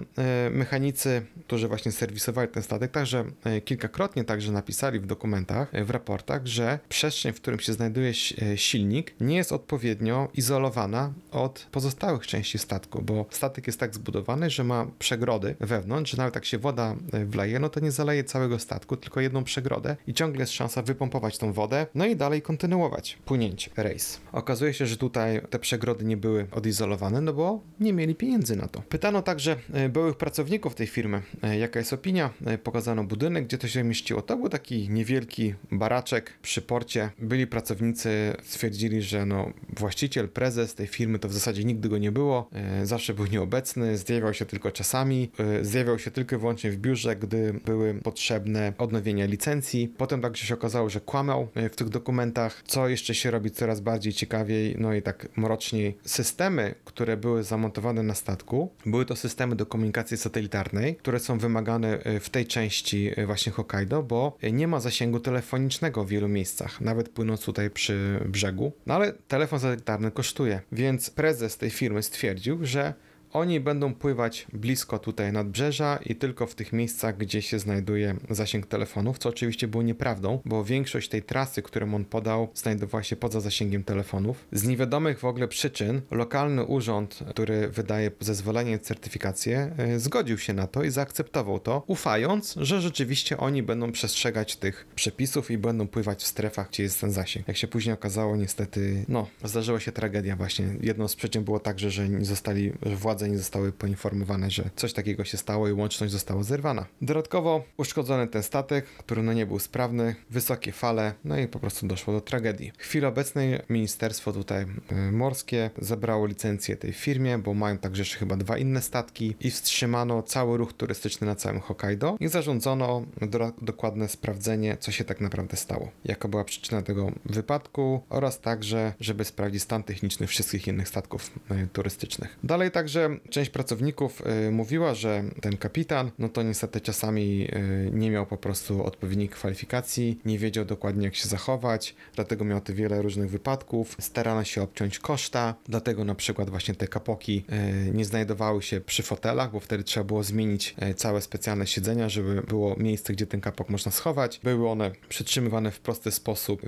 y, mechanicy, którzy właśnie serwisowali ten statek, także kilkakrotnie także napisali w dokumentach, w raportach, że przestrzeń, w którym się znajduje silnik, nie jest od odpowiednio izolowana od pozostałych części statku, bo statek jest tak zbudowany, że ma przegrody wewnątrz, że nawet jak się woda e, wleje, no to nie zaleje całego statku, tylko jedną przegrodę i ciągle jest szansa wypompować tą wodę, no i dalej kontynuować płynięcie, rejs. Okazuje się, że tutaj te przegrody nie były odizolowane, no bo nie mieli pieniędzy na to. Pytano także e, byłych pracowników tej firmy, e, jaka jest opinia. Pokazano budynek, gdzie to się mieściło. To był taki niewielki baraczek przy porcie. Byli pracownicy, stwierdzili, że no właściciel, prezes tej firmy to w zasadzie nigdy go nie było, e, zawsze był nieobecny, zjawiał się tylko czasami, e, zjawiał się tylko i wyłącznie w biurze, gdy były potrzebne odnowienia licencji. Potem także się okazało, że kłamał e, w tych dokumentach, co jeszcze się robi coraz bardziej ciekawiej, no i tak mroczniej. Systemy, które były zamontowane na statku, były to systemy do komunikacji satelitarnej, które są wymagane w tej części właśnie Hokkaido, bo nie ma zasięgu telefonicznego w wielu miejscach, nawet płynąc tutaj przy brzegu. No ale telefon satelitarny kosztuje. Więc prezes tej firmy stwierdził, że oni będą pływać blisko tutaj nadbrzeża i tylko w tych miejscach, gdzie się znajduje zasięg telefonów, co oczywiście było nieprawdą, bo większość tej trasy, którą on podał, znajdowała się poza zasięgiem telefonów. Z niewiadomych w ogóle przyczyn lokalny urząd, który wydaje zezwolenie, certyfikację, yy, zgodził się na to i zaakceptował to, ufając, że rzeczywiście oni będą przestrzegać tych przepisów i będą pływać w strefach, gdzie jest ten zasięg. Jak się później okazało, niestety, no, zdarzyła się tragedia właśnie. Jedną z przyczyn było także, że zostali, władze władze nie zostały poinformowane, że coś takiego się stało i łączność została zerwana. Dodatkowo uszkodzony ten statek, który no nie był sprawny, wysokie fale, no i po prostu doszło do tragedii. W chwili obecnej ministerstwo tutaj y, morskie zabrało licencję tej firmie, bo mają także jeszcze chyba dwa inne statki i wstrzymano cały ruch turystyczny na całym Hokkaido i zarządzono do, dokładne sprawdzenie, co się tak naprawdę stało. Jaka była przyczyna tego wypadku oraz także, żeby sprawdzić stan techniczny wszystkich innych statków y, turystycznych. Dalej także część pracowników y, mówiła, że ten kapitan, no to niestety czasami y, nie miał po prostu odpowiednich kwalifikacji, nie wiedział dokładnie jak się zachować, dlatego miał te wiele różnych wypadków. Starano się obciąć koszta, dlatego na przykład właśnie te kapoki y, nie znajdowały się przy fotelach, bo wtedy trzeba było zmienić całe specjalne siedzenia, żeby było miejsce, gdzie ten kapok można schować. Były one przytrzymywane w prosty sposób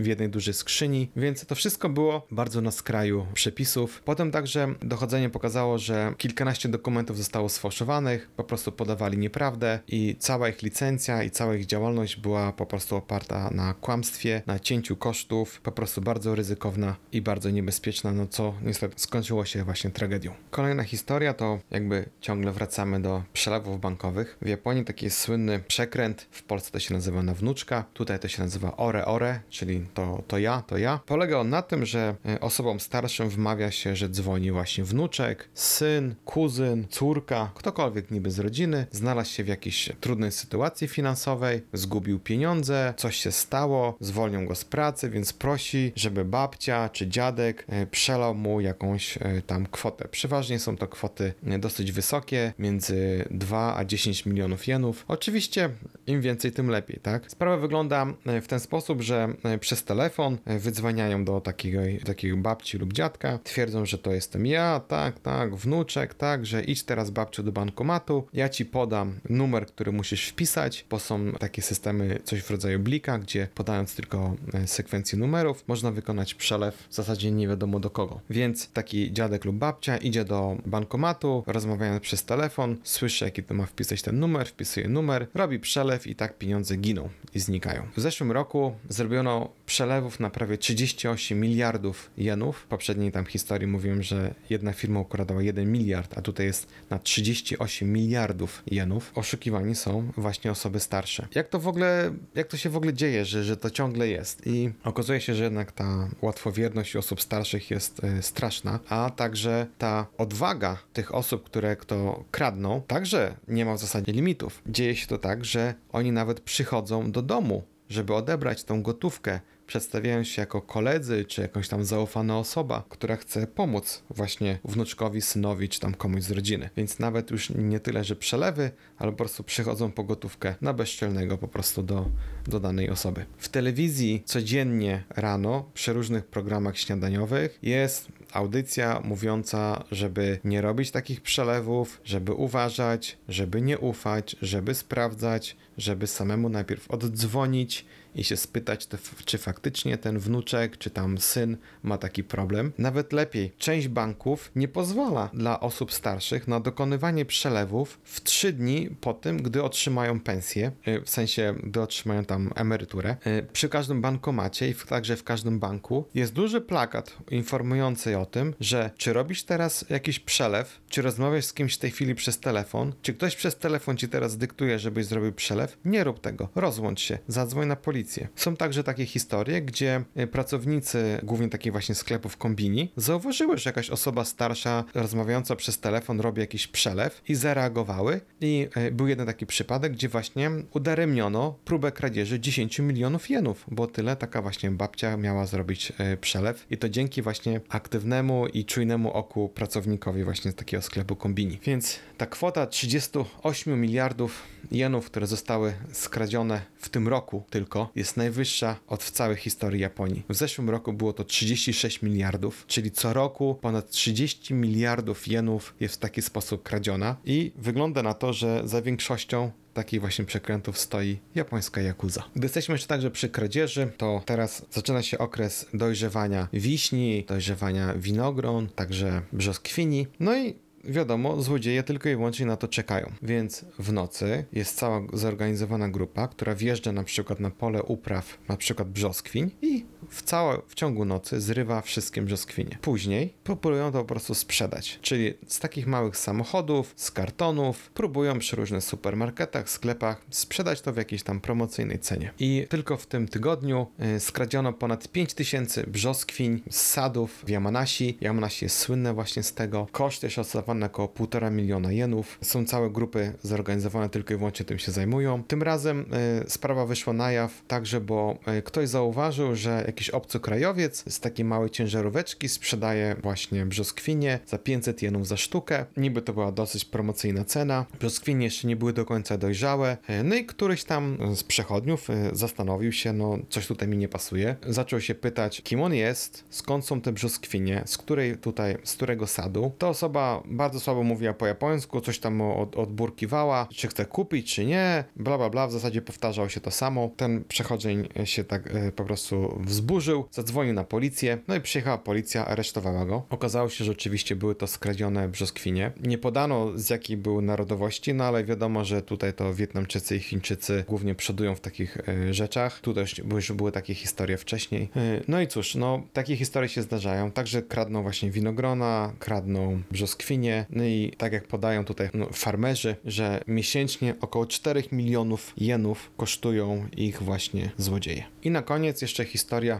w jednej dużej skrzyni, więc to wszystko było bardzo na skraju przepisów. Potem także dochodzenie pokazało, że że kilkanaście dokumentów zostało sfałszowanych, po prostu podawali nieprawdę i cała ich licencja i cała ich działalność była po prostu oparta na kłamstwie, na cięciu kosztów, po prostu bardzo ryzykowna i bardzo niebezpieczna, no co niestety skończyło się właśnie tragedią. Kolejna historia to jakby ciągle wracamy do przelewów bankowych. W Japonii taki jest słynny przekręt, w Polsce to się nazywa na wnuczka, tutaj to się nazywa ore ore, czyli to, to ja, to ja. Polega on na tym, że e, osobom starszym wmawia się, że dzwoni właśnie wnuczek z syn, kuzyn, córka, ktokolwiek niby z rodziny, znalazł się w jakiejś trudnej sytuacji finansowej, zgubił pieniądze, coś się stało, zwolnią go z pracy, więc prosi, żeby babcia czy dziadek e, przelał mu jakąś e, tam kwotę. Przeważnie są to kwoty e, dosyć wysokie, między 2 a 10 milionów jenów. Oczywiście im więcej, tym lepiej, tak? Sprawa wygląda w ten sposób, że przez telefon wydzwaniają do takiego, takiej babci lub dziadka, twierdzą, że to jestem ja, tak, tak, wnuczek, tak, że idź teraz babciu do bankomatu, ja ci podam numer, który musisz wpisać, bo są takie systemy, coś w rodzaju blika, gdzie podając tylko sekwencję numerów, można wykonać przelew w zasadzie nie wiadomo do kogo. Więc taki dziadek lub babcia idzie do bankomatu, rozmawiając przez telefon, słyszy jaki to ma wpisać ten numer, wpisuje numer, robi przelew i tak pieniądze giną i znikają. W zeszłym roku zrobiono przelewów na prawie 38 miliardów jenów. W poprzedniej tam historii mówiłem, że jedna firma ukradała 1 miliard, a tutaj jest na 38 miliardów jenów. Oszukiwani są właśnie osoby starsze. Jak to w ogóle, jak to się w ogóle dzieje, że, że to ciągle jest? I okazuje się, że jednak ta łatwowierność osób starszych jest y, straszna, a także ta odwaga tych osób, które kto kradną, także nie ma w zasadzie limitów. Dzieje się to tak, że oni nawet przychodzą do domu, żeby odebrać tą gotówkę, przedstawiają się jako koledzy, czy jakąś tam zaufana osoba, która chce pomóc właśnie wnuczkowi, synowi, czy tam komuś z rodziny. Więc nawet już nie tyle, że przelewy, ale po prostu przychodzą po gotówkę na bezczelnego po prostu do, do danej osoby. W telewizji codziennie rano, przy różnych programach śniadaniowych jest audycja mówiąca, żeby nie robić takich przelewów, żeby uważać, żeby nie ufać, żeby sprawdzać, żeby samemu najpierw oddzwonić i się spytać, czy faktycznie ten wnuczek, czy tam syn ma taki problem. Nawet lepiej, część banków nie pozwala dla osób starszych na dokonywanie przelewów w 3 dni po tym, gdy otrzymają pensję, y, w sensie, gdy otrzymają tam emeryturę. Y, przy każdym bankomacie i także w każdym banku jest duży plakat informujący o tym, że czy robisz teraz jakiś przelew, czy rozmawiasz z kimś w tej chwili przez telefon, czy ktoś przez telefon ci teraz dyktuje, żebyś zrobił przelew, nie rób tego. Rozłącz się, zadzwoń na policję. Są także takie historie, gdzie e, pracownicy, głównie takich właśnie sklepów kombini, zauważyły, że jakaś osoba starsza rozmawiająca przez telefon robi jakiś przelew i zareagowały. I e, był jeden taki przypadek, gdzie właśnie udaremniono próbę kradzieży 10 milionów jenów, bo tyle taka właśnie babcia miała zrobić e, przelew i to dzięki właśnie aktywnemu i czujnemu oku pracownikowi właśnie z takiego sklepu kombini. Więc ta kwota 38 miliardów jenów, które zostały skradzione w tym roku tylko, jest najwyższa od w całej historii Japonii. W zeszłym roku było to 36 miliardów, czyli co roku ponad 30 miliardów jenów jest w taki sposób kradziona i wygląda na to, że za większością takich właśnie przekrętów stoi japońska Yakuza. Gdy jesteśmy jeszcze także przy kradzieży, to teraz zaczyna się okres dojrzewania wiśni, dojrzewania winogron, także brzoskwini. No i wiadomo, złodzieje tylko i wyłącznie na to czekają. Więc w nocy jest cała zorganizowana grupa, która wjeżdża na przykład na pole upraw, na przykład brzoskwiń i w, całe, w ciągu nocy zrywa wszystkie brzoskwinie. Później próbują to po prostu sprzedać. Czyli z takich małych samochodów, z kartonów, próbują przy różnych supermarketach, sklepach sprzedać to w jakiejś tam promocyjnej cenie. I tylko w tym tygodniu y, skradziono ponad 5000 brzoskwiń z sadów w Yamanashi. Yamanashi jest słynne właśnie z tego. Koszt jest oszacowany na około 1,5 miliona jenów. Są całe grupy zorganizowane tylko i wyłącznie tym się zajmują. Tym razem y, sprawa wyszła na jaw także, bo y, ktoś zauważył, że jakiś obcokrajowiec z takiej małej ciężaróweczki sprzedaje właśnie brzoskwinie za 500 jenów za sztukę. Niby to była dosyć promocyjna cena. Brzoskwinie jeszcze nie były do końca dojrzałe. E, no i któryś tam z przechodniów e, zastanowił się, no coś tutaj mi nie pasuje. Zaczął się pytać, kim on jest, skąd są te brzoskwinie, z której tutaj, z którego sadu. Ta osoba bardzo słabo mówiła po japońsku, coś tam od, odburkiwała, czy chce kupić, czy nie, bla bla bla, w zasadzie powtarzał się to samo. Ten przechodzień się tak e, po prostu wzbudził zadzwonił na policję, no i przyjechała policja, aresztowała go. Okazało się, że oczywiście były to skradzione brzoskwinie. Nie podano z jakiej były narodowości, no ale wiadomo, że tutaj to Wietnamczycy i Chińczycy głównie przodują w takich y, rzeczach. Tu już były takie historie wcześniej. Y, no i cóż, no takie historie się zdarzają. Także kradną właśnie winogrona, kradną brzoskwinie, no i tak jak podają tutaj no, farmerzy, że miesięcznie około 4 milionów jenów kosztują ich właśnie złodzieje. I na koniec jeszcze historia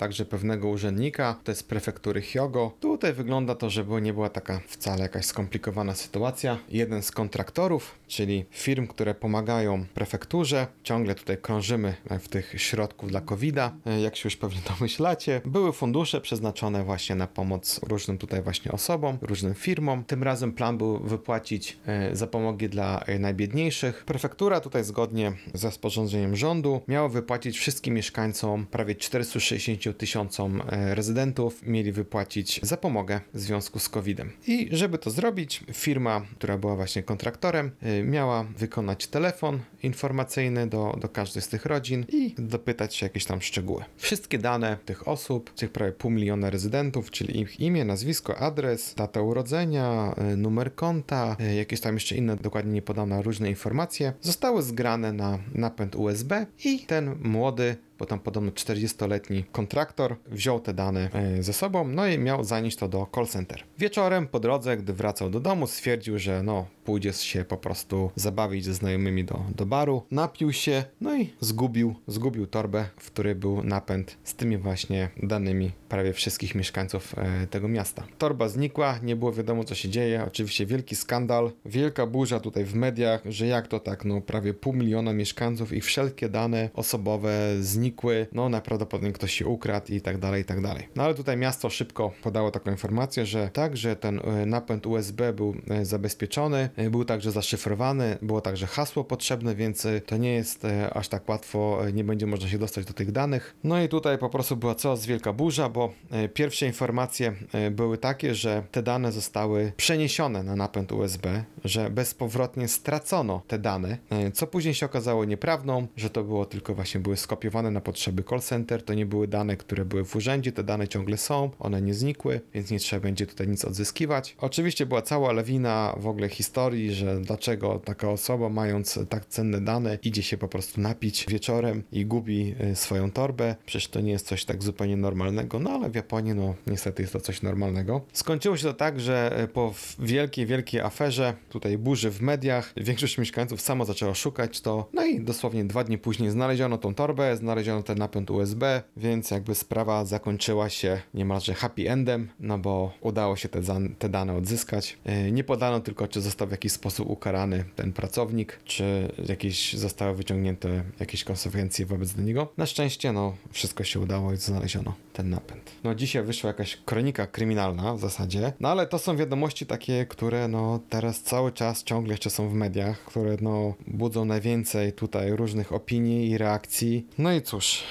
także pewnego urzędnika, to jest prefektury Hyogo. Tutaj wygląda to, że nie była taka wcale jakaś skomplikowana sytuacja. Jeden z kontraktorów, czyli firm, które pomagają prefekturze, ciągle tutaj krążymy w tych środków dla COVID-a, jak się już pewnie domyślacie, były fundusze przeznaczone właśnie na pomoc różnym tutaj właśnie osobom, różnym firmom. Tym razem plan był wypłacić e, zapomogi dla e, najbiedniejszych. Prefektura tutaj zgodnie ze rozporządzeniem rządu miała wypłacić wszystkim mieszkańcom, prawie 460 tysiącom e, rezydentów, mieli wypłacić zapomogę w związku z COVID-em. I żeby to zrobić, firma, która była właśnie kontraktorem, miała wykonać telefon informacyjny do, do każdej z tych rodzin i dopytać się jakieś tam szczegóły. Wszystkie dane tych osób, tych prawie pół miliona rezydentów, czyli ich imię, nazwisko, adres, data urodzenia, numer konta, jakieś tam jeszcze inne dokładnie nie podane różne informacje, zostały zgrane na napęd USB i ten młody bo tam podobno 40-letni kontraktor wziął te dane e, ze sobą, no i miał zanieść to do call center. Wieczorem po drodze, gdy wracał do domu, stwierdził, że no, pójdzie się po prostu zabawić ze znajomymi do, do baru, napił się, no i zgubił, zgubił torbę, w której był napęd z tymi właśnie danymi prawie wszystkich mieszkańców e, tego miasta. Torba znikła, nie było wiadomo co się dzieje, oczywiście wielki skandal, wielka burza tutaj w mediach, że jak to tak, no prawie pół miliona mieszkańców i wszelkie dane osobowe znikły no najprawdopodobniej ktoś się ukradł i tak dalej, i tak dalej. No ale tutaj miasto szybko podało taką informację, że tak, że ten e, napęd USB był e, zabezpieczony, był także zaszyfrowany, było także hasło potrzebne, więc to nie jest aż tak łatwo, nie będzie można się dostać do tych danych. No i tutaj po prostu była coraz wielka burza, bo pierwsze informacje były takie, że te dane zostały przeniesione na napęd USB, że bezpowrotnie stracono te dane, co później się okazało nieprawdą, że to było tylko właśnie były skopiowane na na potrzeby call center. To nie były dane, które były w urzędzie, te dane ciągle są, one nie znikły, więc nie trzeba będzie tutaj nic odzyskiwać. Oczywiście była cała lawina w ogóle historii, że dlaczego taka osoba, mając tak cenne dane, idzie się po prostu napić wieczorem i gubi y, swoją torbę. Przecież to nie jest coś tak zupełnie normalnego, no ale w Japonii, no niestety jest to coś normalnego. Skończyło się to tak, że y, po wielkiej, wielkiej aferze, tutaj burzy w mediach, większość mieszkańców samo zaczęła szukać to, no i dosłownie dwa dni później znaleziono tą torbę, znaleziono ten napęd USB, więc jakby sprawa zakończyła się niemalże happy endem, no bo udało się te, te dane odzyskać. E, nie podano tylko, czy został w jakiś sposób ukarany ten pracownik, czy jakieś zostały wyciągnięte jakieś konsekwencje wobec niego. Na szczęście, no, wszystko się udało i znaleziono ten napęd. No, dzisiaj wyszła jakaś kronika kryminalna w zasadzie, no ale to są wiadomości takie, które no teraz cały czas ciągle jeszcze są w mediach, które no budzą najwięcej tutaj różnych opinii i reakcji. No i cóż,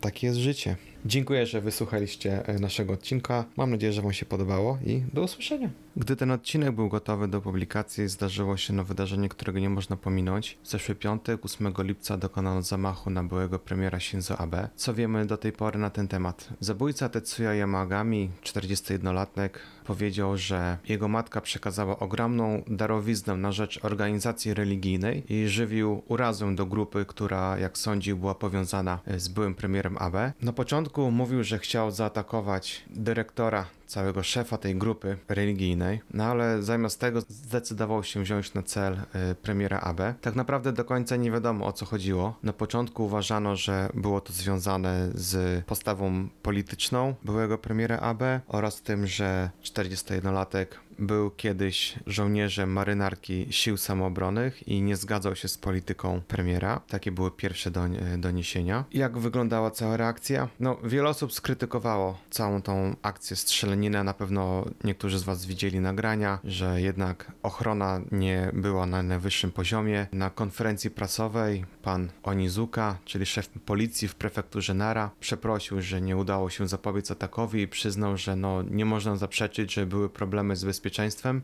takie jest życie. Dziękuję, że wysłuchaliście e, naszego odcinka. Mam nadzieję, że Wam się podobało i do usłyszenia. Gdy ten odcinek był gotowy do publikacji, zdarzyło się no wydarzenie, którego nie można pominąć. W zeszły piątek, 8 lipca, dokonano zamachu na byłego premiera Shinzo Abe. Co wiemy do tej pory na ten temat? Zabójca Tetsuya Yamagami, 41-latek, powiedział, że jego matka przekazała ogromną darowiznę na rzecz organizacji religijnej i żywił urazę do grupy, która, jak sądził, była powiązana z byłym premierem Abe. Na początku mówił, że chciał zaatakować dyrektora całego szefa tej grupy religijnej, no ale zamiast tego zdecydował się wziąć na cel y, premiera Abe. Tak naprawdę do końca nie wiadomo o co chodziło. Na początku uważano, że było to związane z postawą polityczną byłego premiera Abe oraz tym, że 41-latek był kiedyś żołnierzem marynarki sił samoobronnych i nie zgadzał się z polityką premiera. Takie były pierwsze doniesienia. Jak wyglądała cała reakcja? No, wiele osób skrytykowało całą tą akcję strzelaniny. Na pewno niektórzy z Was widzieli nagrania, że jednak ochrona nie była na najwyższym poziomie. Na konferencji prasowej pan Onizuka, czyli szef policji w prefekturze Nara, przeprosił, że nie udało się zapobiec atakowi i przyznał, że no, nie można zaprzeczyć, że były problemy z bezpieczeństwem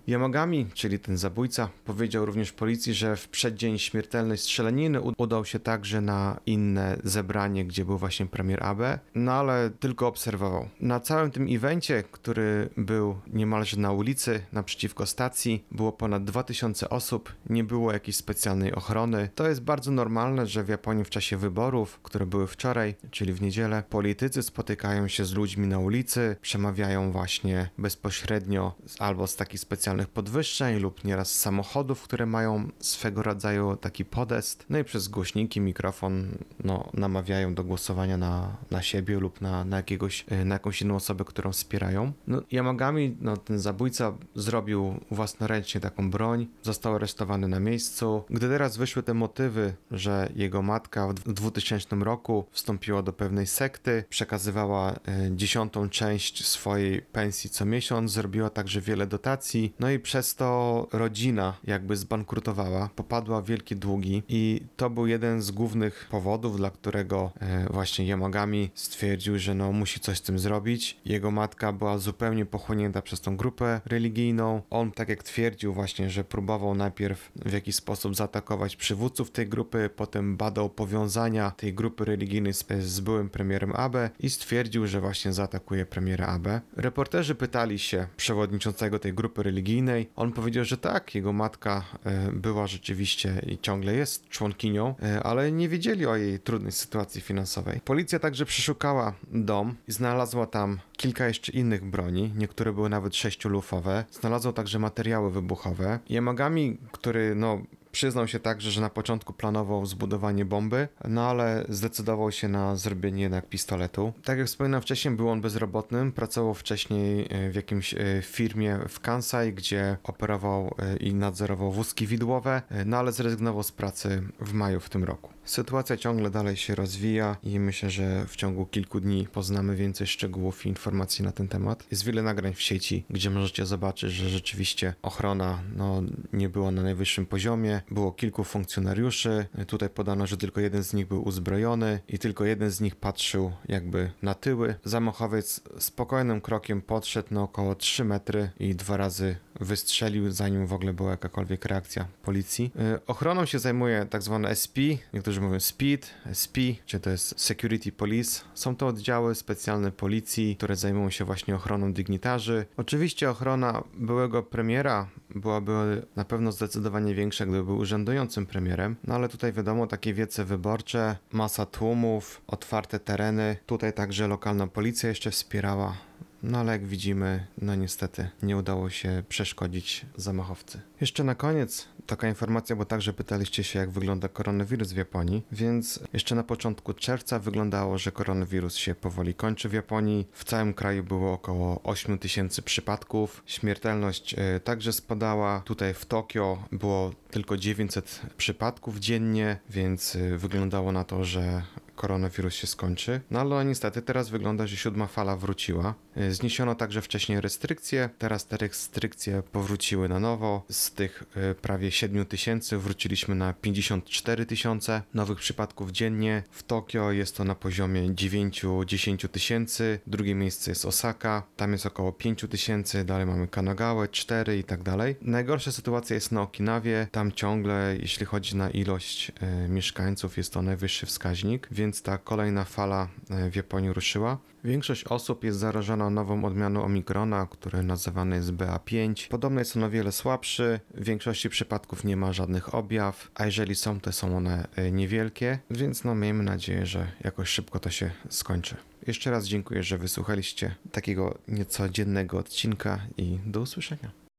Yamagami, czyli ten zabójca, powiedział również policji, że w przeddzień śmiertelnej strzelaniny udał się także na inne zebranie, gdzie był właśnie premier Abe, no ale tylko obserwował. Na całym tym evencie, który był niemalże na ulicy, naprzeciwko stacji, było ponad 2000 osób, nie było jakiejś specjalnej ochrony. To jest bardzo normalne, że w Japonii w czasie wyborów, które były wczoraj, czyli w niedzielę, politycy spotykają się z ludźmi na ulicy, przemawiają właśnie bezpośrednio albo z takich specjalnych podwyższeń lub nieraz samochodów, które mają swego rodzaju taki podest. No i przez głośniki, mikrofon no, namawiają do głosowania na, na siebie lub na, na, jakiegoś, e, na jakąś inną osobę, którą wspierają. No, Yamagami, no, ten zabójca zrobił własnoręcznie taką broń, został aresztowany na miejscu. Gdy teraz wyszły te motywy, że jego matka w 2000 roku wstąpiła do pewnej sekty, przekazywała e, dziesiątą część swojej pensji co miesiąc, zrobiła także wiele dotacji, no i przez to rodzina jakby zbankrutowała, popadła w wielkie długi i to był jeden z głównych powodów, dla którego e, właśnie Yamagami stwierdził, że no musi coś z tym zrobić. Jego matka była zupełnie pochłonięta przez tą grupę religijną. On, tak jak twierdził właśnie, że próbował najpierw w jakiś sposób zaatakować przywódców tej grupy, potem badał powiązania tej grupy religijnej z, z byłym premierem Abe i stwierdził, że właśnie zaatakuje premiera Abe. Reporterzy pytali się przewodniczącego tej grupy religijnej. On powiedział, że tak, jego matka e, była rzeczywiście i ciągle jest członkinią, e, ale nie wiedzieli o jej trudnej sytuacji finansowej. Policja także przeszukała dom i znalazła tam kilka jeszcze innych broni, niektóre były nawet sześciolufowe. Znalazło także materiały wybuchowe. Yamagami, który no Przyznał się także, że na początku planował zbudowanie bomby, no ale zdecydował się na zrobienie jednak pistoletu. Tak jak wspominałem wcześniej, był on bezrobotnym, pracował wcześniej e, w jakimś e, firmie w Kansai, gdzie operował e, i nadzorował wózki widłowe, no ale zrezygnował z pracy w maju w tym roku. Sytuacja ciągle dalej się rozwija i myślę, że w ciągu kilku dni poznamy więcej szczegółów i informacji na ten temat. Jest wiele nagrań w sieci, gdzie możecie zobaczyć, że rzeczywiście ochrona no, nie była na najwyższym poziomie. Było kilku funkcjonariuszy. Tutaj podano, że tylko jeden z nich był uzbrojony i tylko jeden z nich patrzył jakby na tyły. Zamachowiec spokojnym krokiem podszedł na około 3 metry i dwa razy wystrzelił, zanim w ogóle była jakakolwiek reakcja policji. Y, Ochroną się zajmuje tak zwane SP, niektórzy mówią SPEED, SP, czy to jest Security Police. Są to oddziały specjalne policji, które zajmują się właśnie ochroną dygnitarzy. Oczywiście ochrona byłego premiera byłaby na pewno zdecydowanie większa, gdyby był urzędującym premierem, no ale tutaj wiadomo, takie wiece wyborcze, masa tłumów, otwarte tereny, tutaj także lokalna policja jeszcze wspierała no ale jak widzimy, no niestety nie udało się przeszkodzić zamachowcy. Jeszcze na koniec taka informacja, bo także pytaliście się, jak wygląda koronawirus w Japonii, więc jeszcze na początku czerwca wyglądało, że koronawirus się powoli kończy w Japonii. W całym kraju było około 8 tysięcy przypadków. Śmiertelność e, także spadała. Tutaj w Tokio było tylko 900 przypadków dziennie, więc e, wyglądało na to, że koronawirus się skończy. No ale niestety teraz wygląda, że siódma fala wróciła. Y, Zniesiono także wcześniej restrykcje, teraz te restrykcje powróciły na nowo. Z tych y, prawie 7 tysięcy wróciliśmy na 54 tysiące nowych przypadków dziennie. W Tokio jest to na poziomie 9-10 tysięcy. Drugie miejsce jest Osaka, tam jest około 5 tysięcy. Dalej mamy Kanagałę 4 i tak dalej. Najgorsza sytuacja jest na Okinawie. Tam ciągle, jeśli chodzi na ilość y, mieszkańców, jest to najwyższy wskaźnik, więc ta kolejna fala y, w Japonii ruszyła. Większość osób jest zarażona nową odmianą Omikrona, który nazywany jest BA5. Podobno jest on o wiele słabszy, w większości przypadków nie ma żadnych objaw, a jeżeli są, to są one e, niewielkie, więc no miejmy nadzieję, że jakoś szybko to się skończy. Jeszcze raz dziękuję, że wysłuchaliście takiego niecodziennego odcinka i do usłyszenia.